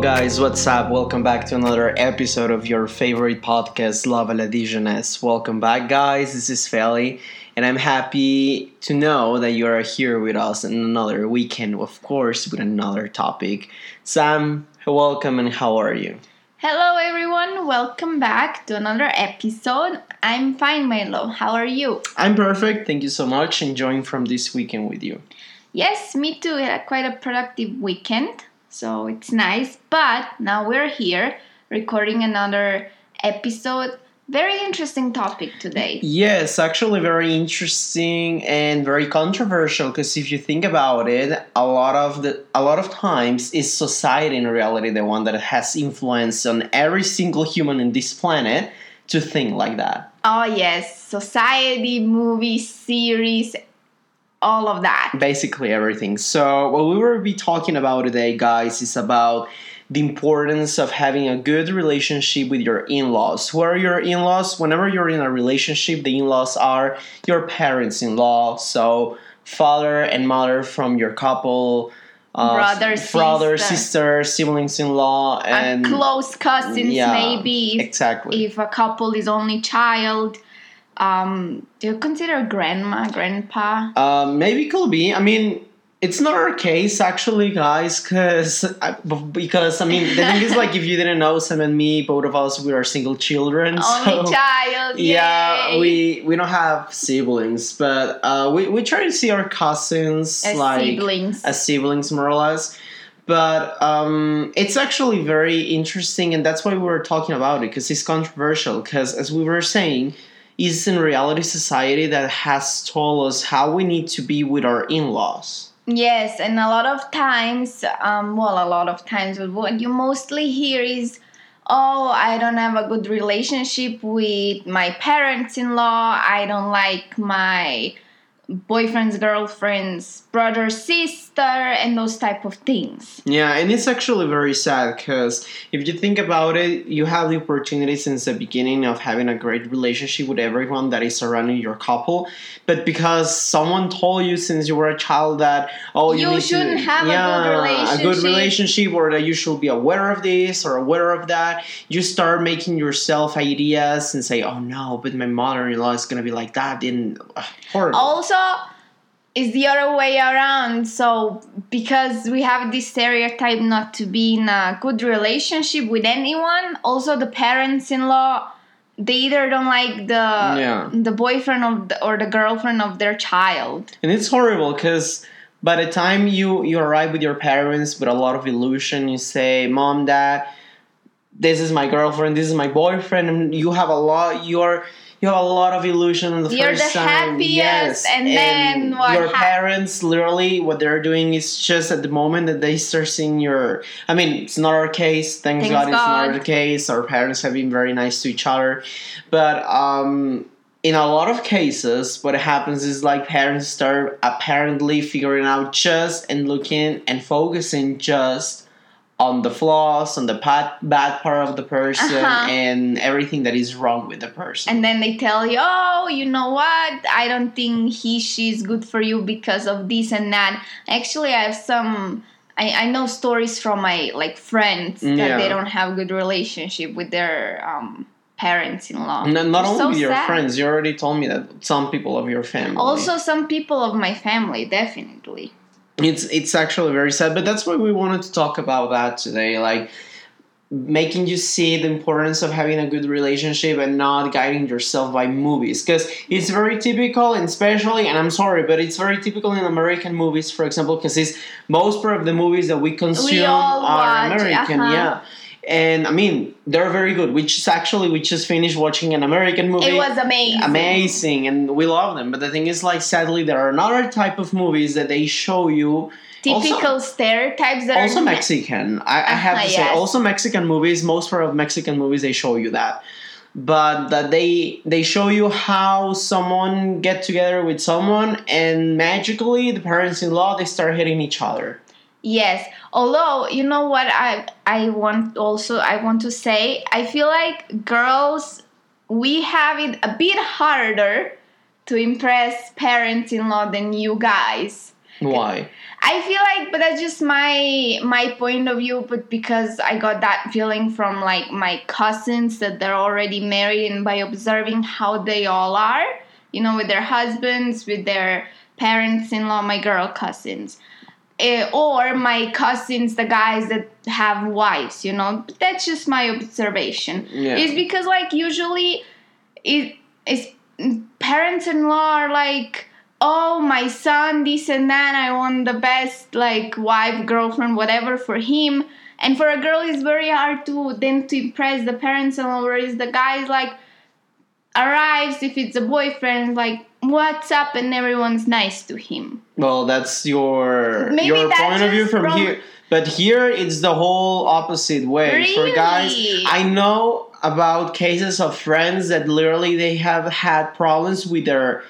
guys, what's up? Welcome back to another episode of your favorite podcast, Love la Dijonnaise. Welcome back, guys. This is Feli, and I'm happy to know that you are here with us in another weekend, of course, with another topic. Sam, welcome, and how are you? Hello, everyone. Welcome back to another episode. I'm fine, my love. How are you? I'm perfect. Thank you so much. Enjoying from this weekend with you. Yes, me too. Had quite a productive weekend, so it's nice. But now we're here recording another episode. Very interesting topic today. Yes, actually, very interesting and very controversial. Because if you think about it, a lot of the a lot of times is society in reality the one that has influence on every single human in this planet to think like that. Oh yes, society, movies, series, all of that. Basically everything. So what we will be talking about today, guys, is about the importance of having a good relationship with your in-laws. Who are your in-laws? Whenever you're in a relationship, the in-laws are your parents-in-law. So father and mother from your couple. Uh, brother, brother, sister, sister siblings-in-law, and close cousins. Yeah, maybe if, exactly. if a couple is only child. Um, do you consider grandma, grandpa? Um, maybe could be. I mean, it's not our case actually, guys, because because I mean the thing is like if you didn't know Sam and me, both of us we are single children. Only so, child. Yeah, we we don't have siblings, but uh, we we try to see our cousins As like siblings. as siblings more or less. But um, it's actually very interesting, and that's why we were talking about it because it's controversial. Because as we were saying, is in reality society that has told us how we need to be with our in-laws. Yes, and a lot of times, um, well, a lot of times, what you mostly hear is, oh, I don't have a good relationship with my parents in law, I don't like my boyfriend's girlfriend's brother sister and those type of things Yeah, and it's actually very sad because if you think about it, you have the opportunity since the beginning of having a great relationship with everyone that is surrounding your couple, but because someone told you since you were a child that oh you, You need shouldn't to, have a good yeah, a good relationship. relationship or that you should be aware of this or aware of that, you start making yourself ideas and say oh no, but my mother-in-law is gonna be like that in uh, horrible. also is the other way around so because we have this stereotype not to be in a good relationship with anyone also the parents-in-law they either don't like the Yeah. the boyfriend of the, or the girlfriend of their child and it's horrible because by the time you you arrive with your parents with a lot of illusion you say mom dad this is my girlfriend this is my boyfriend and you have a lot you're you have a lot of illusion in the You're first the time. happiest, yes and then what your parents literally what they're doing is just at the moment that they start seeing your i mean it's not our case. Thanks Thanks god, it's not God. our case. Our parents have been very nice to each other. But um in a lot of cases, what happens is like parents start apparently figuring out just and looking and focusing just on the flaws, on the bad, bad part of the person, Uh-huh. and everything that is wrong with the person. and then they tell you oh you know what i don't think he she's good for you because of this and that actually i have some i, I know stories from my like friends that Yeah. they don't have good relationship with their um, parents-in-law No- not only So with your sad. friends, you already told me that some people of your family. also some people of my family definitely it's it's actually very sad but that's why we wanted to talk about that today like making you see the importance of having a good relationship and not guiding yourself by movies because it's very typical and especially and i'm sorry but it's very typical in american movies for example because it's most part of the movies that we consume all are watch, american uh-huh. yeah and i mean they're very good we just actually we just finished watching an american movie. it was amazing. Amazing and we love them. But the thing is like sadly there are another type of movies that they show you. Typical stereotypes that also are mexican. I, I have Uh-huh, to say yes. also mexican movies most part of mexican movies they show you that. But that they they show you how someone get together with someone and magically the parents-in-law they start hitting each other Yes. Although, you know what I I want also I want to say, I feel like girls we have it a bit harder to impress parents-in-law than you guys Why? I feel like, but that's just my my point of view. But because I got that feeling from like my cousins that they're already married, and by observing how they all are, you know, with their husbands, with their parents-in-law, my girl cousins, uh, or my cousins, the guys that have wives. You know, but that's just my observation. Yeah. It's because like usually, it is parents-in-law are like oh my son this and that i want the best like wife girlfriend whatever for him and for a girl it's very hard to then to impress the parents-in-law. whereas the guy is like arrives if it's a boyfriend like what's up and everyone's nice to him Well, that's your Maybe your that's point of view from from- here. But here it's the whole opposite way. Really? For guys, I know about cases of friends that literally they have had problems with their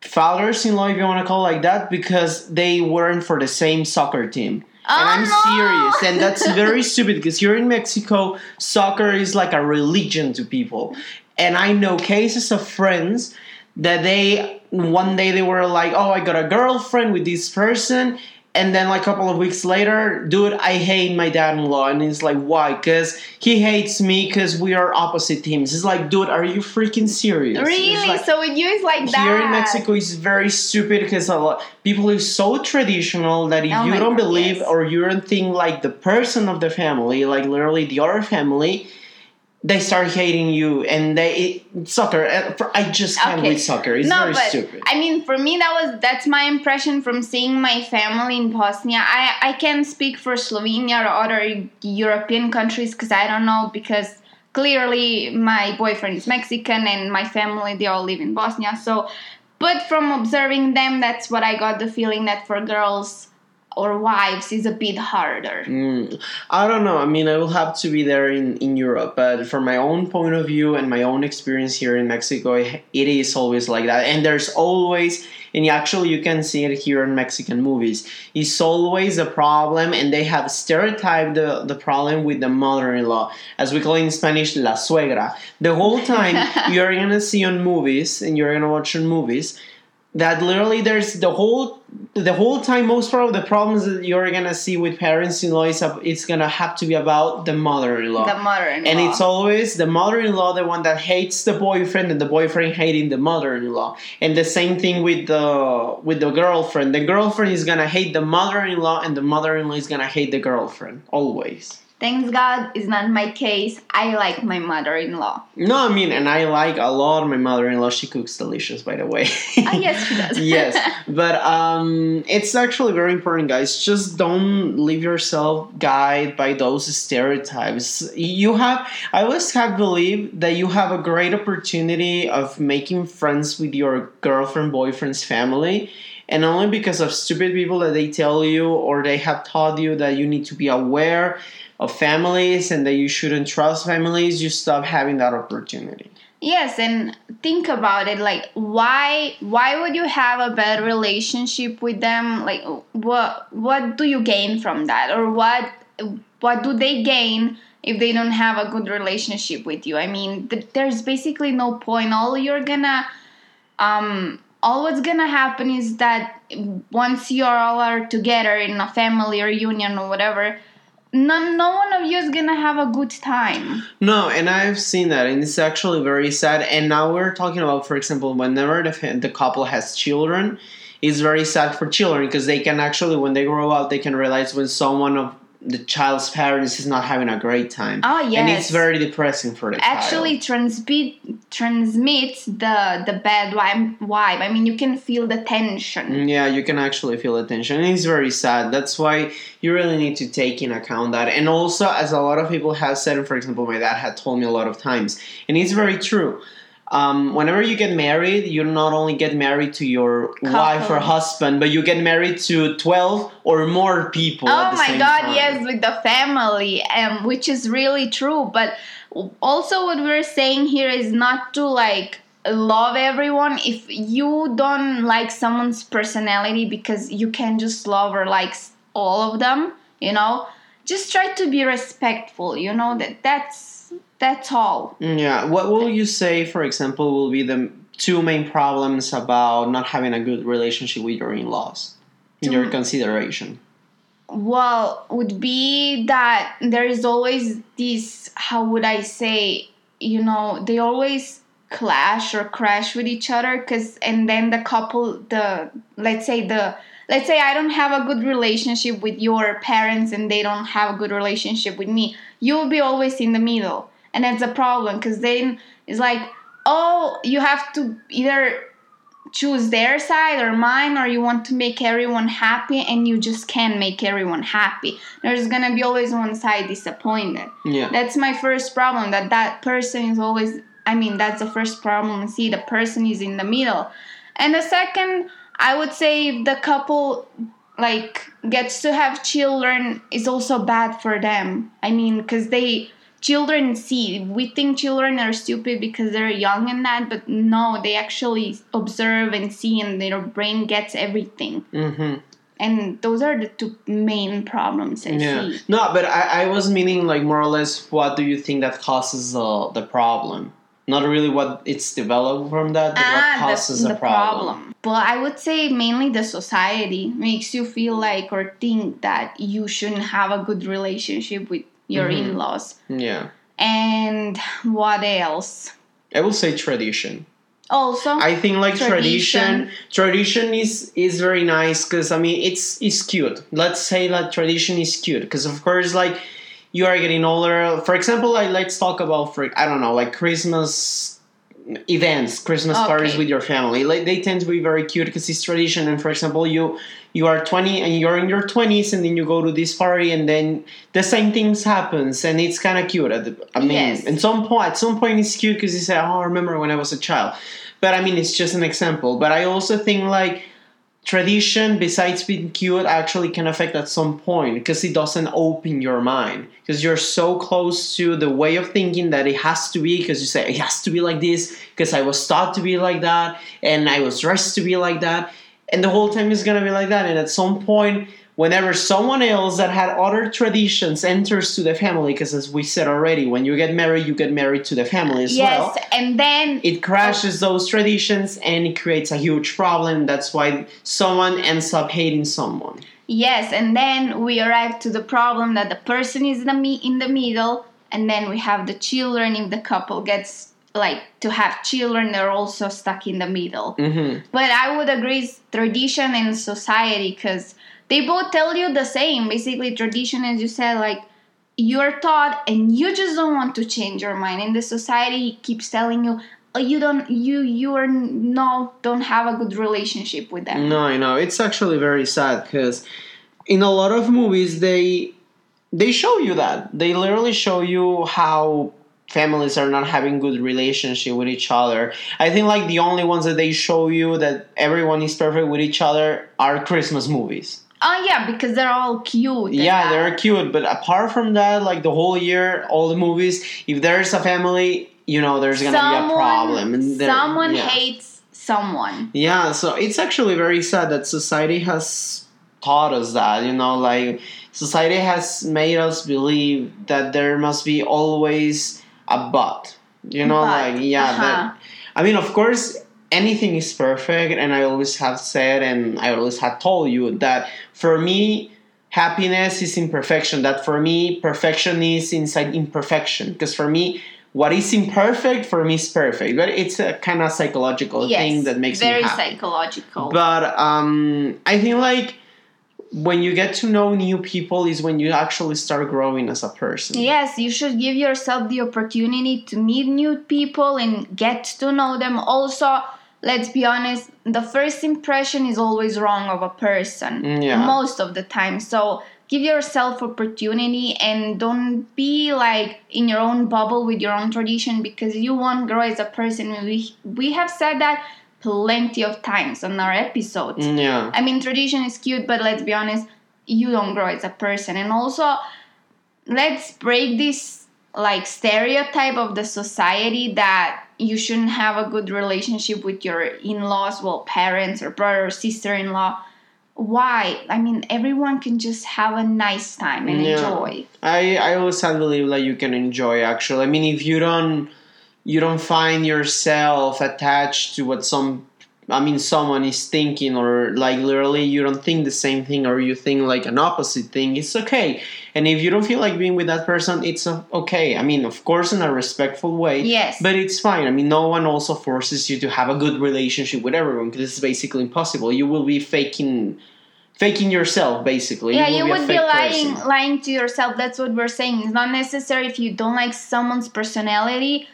fathers-in-law, if you want to call it like that, because they weren't for the same soccer team. and Oh, I'm no! serious, and that's very stupid because here in Mexico, soccer is like a religion to people. And I know cases of friends that they one day they were like, "Oh, I got a girlfriend with this person," and then like a couple of weeks later, dude, I hate my dad-in-law, and it's like, why? Because he hates me because we are opposite teams. It's like, dude, are you freaking serious? Really like- so with you it's like that here in Mexico is very stupid because a lot people are so traditional that if Oh you don't God, believe yes. or you don't think like the person of the family, like literally the other family, they start hating you and they soccer. uh, for- I just can't Okay. with soccer. It's no, very but stupid. I mean, for me, that was that's my impression from seeing my family in Bosnia. I I can't speak for Slovenia or other European countries because I don't know because clearly my boyfriend is Mexican and my family they all live in Bosnia. So, but from observing them, that's what I got the feeling that for girls or wives is a bit harder. Mm, I don't know. I mean, I will have to be there in, in Europe, but from my own point of view and my own experience here in Mexico, it is always like that. And there's always, and actually, you can see it here in Mexican movies, it's always a problem, and they have stereotyped the, the problem with the mother in law, as we call it in Spanish, la suegra. The whole time you're gonna see on movies, and you're gonna watch on movies, that literally there's the whole the whole time most probably the problems that you're gonna see with parents-in-law is it's gonna have to be about the mother-in-law. The mother-in-law. and it's always the mother-in-law the one that hates the boyfriend and the boyfriend hating the mother-in-law. And the same thing with the with the girlfriend. The girlfriend is gonna hate the mother-in-law and the mother-in-law is gonna hate the girlfriend always Thanks God, it's not my case. I like my mother-in-law. no i mean and i like a lot my mother-in-law she cooks delicious by the way Ah, yes, she does. yes but um it's actually very important guys just don't leave yourself guided by those stereotypes you have i always have believed that you have a great opportunity of making friends with your girlfriend boyfriend's family and only because of stupid people that they tell you or they have taught you that you need to be aware of families and that you shouldn't trust families you stop having that opportunity Yes, and think about it like why why would you have a bad relationship with them? Like what what do you gain from that or what what do they gain if they don't have a good relationship with you? I mean, th- there's basically no point. All you're gonna um all what's gonna happen is that once you all are together in a family reunion or whatever, no, no one of you is gonna have a good time. No, and I've seen that, and it's actually very sad. And now we're talking about, for example, whenever the, the couple has children, it's very sad for children because they can actually, when they grow up, they can realize when someone of the child's parents is not having a great time. Oh And it's very depressing for the actually transmit transmits the the bad vibe. vibe. I mean, you can feel the tension. Mm, yeah, you can actually feel the tension. And it's very sad. That's why you really need to take in account that. And also, as a lot of people have said, for example, my dad had told me a lot of times, and it's very true. Um, whenever you get married, you not only get married to your wife or husband, but you get married to 12 or more people. at Oh my god, time. yes, with the family, um, which is really true. But also, what we're saying here is not to like love everyone. If you don't like someone's personality because you can just love or like all of them, you know, just try to be respectful. You know that that's that's all. Mm, Yeah. What will you say, for example, will be the two main problems about not having a good relationship with your in laws? in your consideration? well would be that there is always this how would i say you know they always clash or crash with each other because and then the couple the let's say the let's say i don't have a good relationship with your parents and they don't have a good relationship with me you'll be always in the middle and that's a problem because then it's like oh you have to either choose their side or mine or you want to make everyone happy and you just can't make everyone happy. There's gonna be always one side disappointed. Yeah. that's my first problem that that person is always i mean that's the first problem see the person is in the middle. And the second i would say if the couple like gets to have children is also bad for them. I mean because they children see we think children are stupid because they're young and that but no they actually observe and see and their brain gets everything mm-hmm. and those are the two main problems i Yeah. see No, but I, I was meaning like more or less what do you think that causes the the problem? Not really what it's developed from that, but what causes the, problem. Well, I would say mainly the society makes you feel like or think that you shouldn't have a good relationship with your Mhm. in-laws. Yeah. And what else? I will say tradition. Also, I think like Tradition. tradition tradition is is very nice because I mean it's it's cute. Let's say that tradition is cute because of course like you are getting older. For example, like let's talk about for I don't know like Christmas events, Christmas Okay. parties with your family. Like they tend to be very cute because it's tradition. And for example, you you are 20 and you're in your 20s and then you go to this party and then the same things happens and it's kind of cute. At the, I mean, Yes. at some point, at some point it's cute because you say, "Oh, I remember when I was a child." But I mean, it's just an example. But I also think like tradition, besides being cute, actually can affect at some point because it doesn't open your mind. Because you're so close to the way of thinking that it has to be because you say it has to be like this because I was taught to be like that and I was dressed to be like that. And the whole time is gonna be like that and at some point whenever someone else that had other traditions enters to the family because as we said already when you get married you get married to the family as yes, well Yes, and then it crashes those traditions and it creates a huge problem that's why someone ends up hating someone yes, and then we arrive to the problem that the person is in the me- in the middle, and then we have the children. If the couple gets like to have children, they're also stuck in the middle. mm-hmm. But I would agree tradition and society because they both tell you the same. Basically, tradition, as you said, like you're taught and you just don't want to change your mind. And the society keeps telling you, oh, you don't, you, you are no, don't have a good relationship with them. no i know it's actually very sad because in a lot of movies they they show you that they literally show you how families are not having good relationship with each other i think like the only ones that they show you that everyone is perfect with each other are christmas movies Oh yeah, because they're all cute. yeah they're cute but apart from that like the whole year all the movies if there's a family you know there's gonna be a problem and someone yeah. hates someone. yeah so it's actually very sad that society has taught us that you know like society has made us believe that there must be always a but you know But, like yeah uh-huh. that i mean of course anything is perfect and i always have said and i always have told you that for me happiness is imperfection that for me perfection is inside imperfection because for me what is imperfect for me is perfect but it's a kind of psychological Yes, thing that makes very me happy psychological. but um, I think like when you get to know new people is when you actually start growing as a person. Yes, you should give yourself the opportunity to meet new people and get to know them. Also, let's be honest, the first impression is always wrong of a person Mm, Yeah. most of the time. So, give yourself opportunity and don't be like in your own bubble with your own tradition because you won't grow as a person. We we have said that plenty of times on our episodes. Mm, Yeah. I mean, tradition is cute, but let's be honest, you don't grow as a person. And also, let's break this like stereotype of the society that you shouldn't have a good relationship with your in-laws, well, parents or brother or sister-in-law. Why? I mean, everyone can just have a nice time and Yeah. enjoy. I I always have believe that you can enjoy. Actually, I mean, if you don't you don't find yourself attached to what some I mean, someone is thinking, or like literally you don't think the same thing, or you think like an opposite thing, it's okay. And if you don't feel like being with that person, it's okay. I mean, of course, in a respectful way. Yes. But it's fine. I mean, no one also forces you to have a good relationship with everyone because it's basically impossible. You will be faking, faking yourself, basically. yeah, will you be would be lying person. lying to yourself. That's what we're saying. It's not necessary if you don't like someone's personality.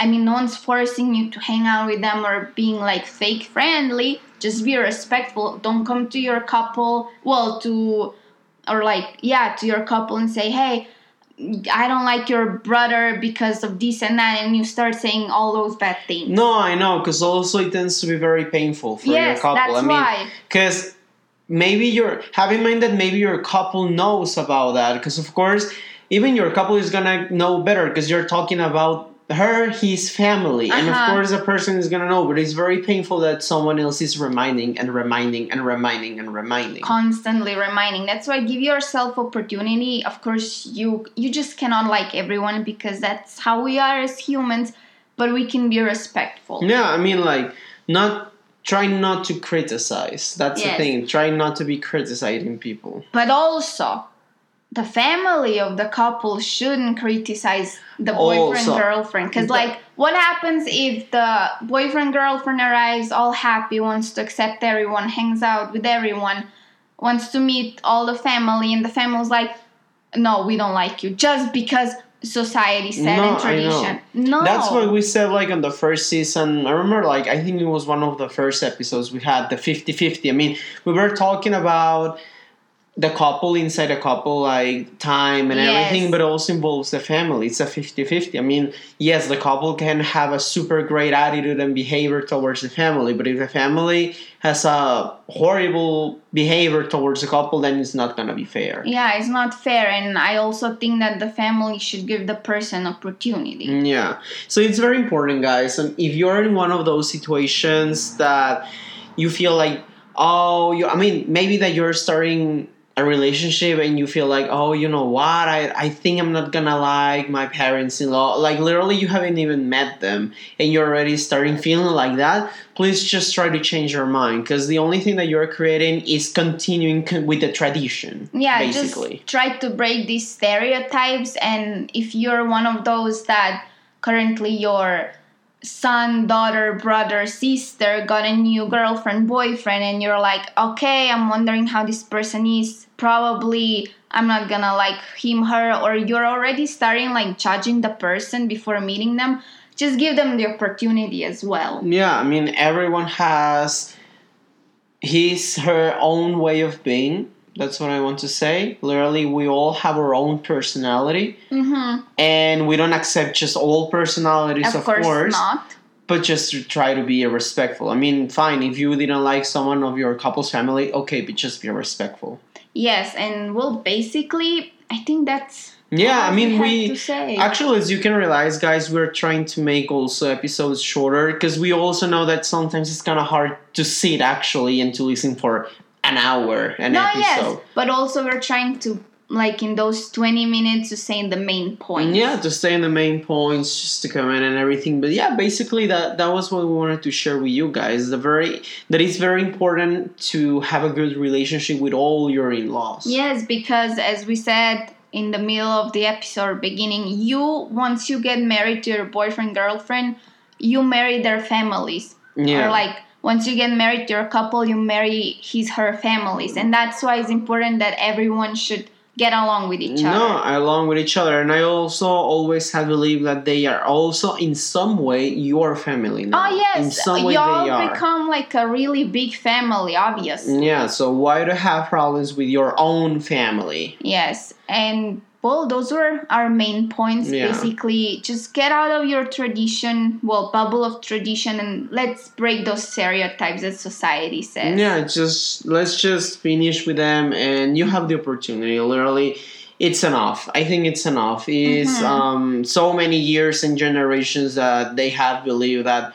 I mean, no one's forcing you to hang out with them or being like fake friendly. Just be respectful. Don't come to your couple, well, to, or like, yeah, to your couple and say, hey, I don't like your brother because of this and that, and you start saying all those bad things. No, I know, because also it tends to be very painful for yes, your couple. that's I mean, why. because maybe you're have in mind that maybe your couple knows about that because of course even your couple is gonna know better because you're talking about her his family and of Uh-huh. course the person is gonna know but it's very painful that someone else is reminding and reminding and reminding and reminding. Constantly reminding. That's why give yourself opportunity. Of course you you just cannot like everyone because that's how we are as humans but we can be respectful. Yeah i mean like not try not to criticize. That's the thing. Try not to be criticizing people. But also the family of the couple shouldn't criticize the boyfriend girlfriend because like what happens if the boyfriend girlfriend arrives all happy wants to accept everyone hangs out with everyone wants to meet all the family and the family's like no we don't like you just because society said No, and tradition no That's what we said like on the first season. I remember like I think it was one of the first episodes we had the 50-50. I mean, we were talking about the couple inside a couple like time and Yes. everything but also involves the family it's a 50-50 i mean yes the couple can have a super great attitude and behavior towards the family but if the family has a horrible behavior towards the couple then it's not gonna be fair yeah it's not fair and i also think that the family should give the person opportunity mm, Yeah. So it's very important, guys. And if you're in one of those situations that you feel like, oh, you, I mean, maybe that you're starting a relationship and you feel like, oh, you know what? I, I think I'm not gonna like my parents in law. Like, literally, you haven't even met them and you're already starting feeling like that. Please just try to change your mind because the only thing that you're creating is continuing con- with the tradition. yeah basically. just try to break these stereotypes and if you're one of those that currently your son daughter brother sister got a new girlfriend boyfriend and you're like okay i'm wondering how this person is. Probably i'm not gonna like him her or you're already starting like judging the person before meeting them. Just give them the opportunity as well. Yeah, I mean, everyone has his, her own way of being. That's what I want to say. Literally, we all have our own personality, mm-hmm. and we don't accept just all personalities, of, of, course, course, not but just to try to be respectful. I mean, fine, if you didn't like someone of your couple's family, okay, but just be respectful. yes and well basically i think that's Yeah, I mean, we. to say. Actually, as you can realize, guys, we're trying to make also episodes shorter because we also know that sometimes it's kind of hard to sit actually and to listen for an hour an no episode. yes but also we're trying to like in those 20 minutes to say in the main points Yeah, to stay in the main points, just to comment and everything. But yeah, basically that that was what we wanted to share with you guys. The very that it's very important to have a good relationship with all your in-laws. yes because as we said in the middle of the episode beginning you once you get married to your boyfriend girlfriend you marry their families Yeah. or like once you get married to your couple you marry his her families and that's why it's important that everyone should get along with each other. No, along with each other, and I also always have believed that they are also in some way your family. Now. oh yes in some way y'all they are. become like a really big family obviously Yeah, so why to have problems with your own family? Yes, and well, those were our main points. Yeah. Basically, just get out of your tradition, well, bubble of tradition, and let's break those stereotypes that society says. Yeah, just let's just finish with them, and you have the opportunity. Literally, it's enough. I think it's enough. It's Mhm. um so many years and generations that they have believed that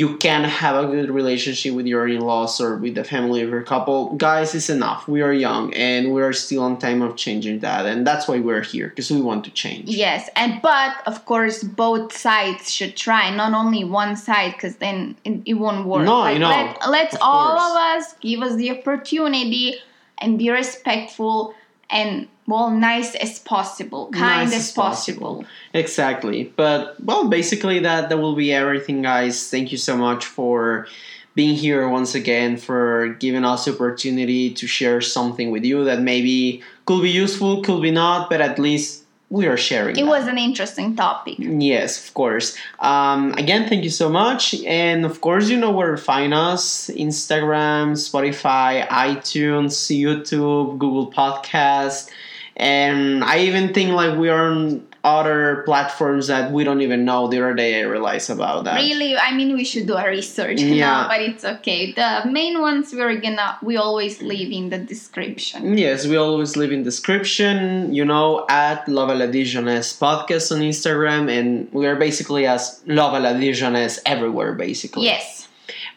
you can have a good relationship with your in-laws or with the family of your couple guys it's enough we are young and we are still on time of changing that and that's why we're here because we want to change Yes, and but of course both sides should try, not only one side, because then it, it won't work. No, you know, Let, let's of all course. of us give us the opportunity and be respectful and well, nice as possible, kind Nice as as possible. Exactly. But well, basically that that will be everything, guys. Thank you so much for being here once again for giving us the opportunity to share something with you that maybe could be useful, could be not, but at least we are sharing. It that. was an interesting topic. Yes, of course. Um, again, thank you so much. And of course, you know where to find us Instagram, Spotify, iTunes, YouTube, Google Podcast. And I even think like we are on other platforms that we don't even know. The other day I realized about that. Really, I mean, we should do a research, Yeah. no, but it's okay. The main ones we're gonna we always leave in the description. Yes, we always leave in description, you know, at Love La Dijonnaise podcast on Instagram, and we are basically as Love La Dijonnaise everywhere, basically. Yes,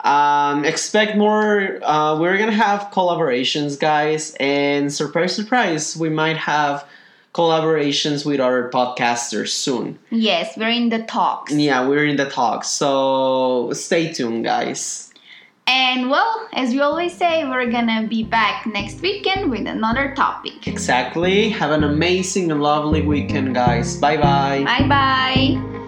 Um, expect more. Uh, we're gonna have collaborations, guys, and surprise, surprise, we might have collaborations with other podcasters soon. yes, we're in the talks. Yeah, we're in the talks, so stay tuned, guys. And well, as we always say, we're gonna be back next weekend with another topic. Exactly. Have an amazing and lovely weekend, guys. Bye bye. Bye bye.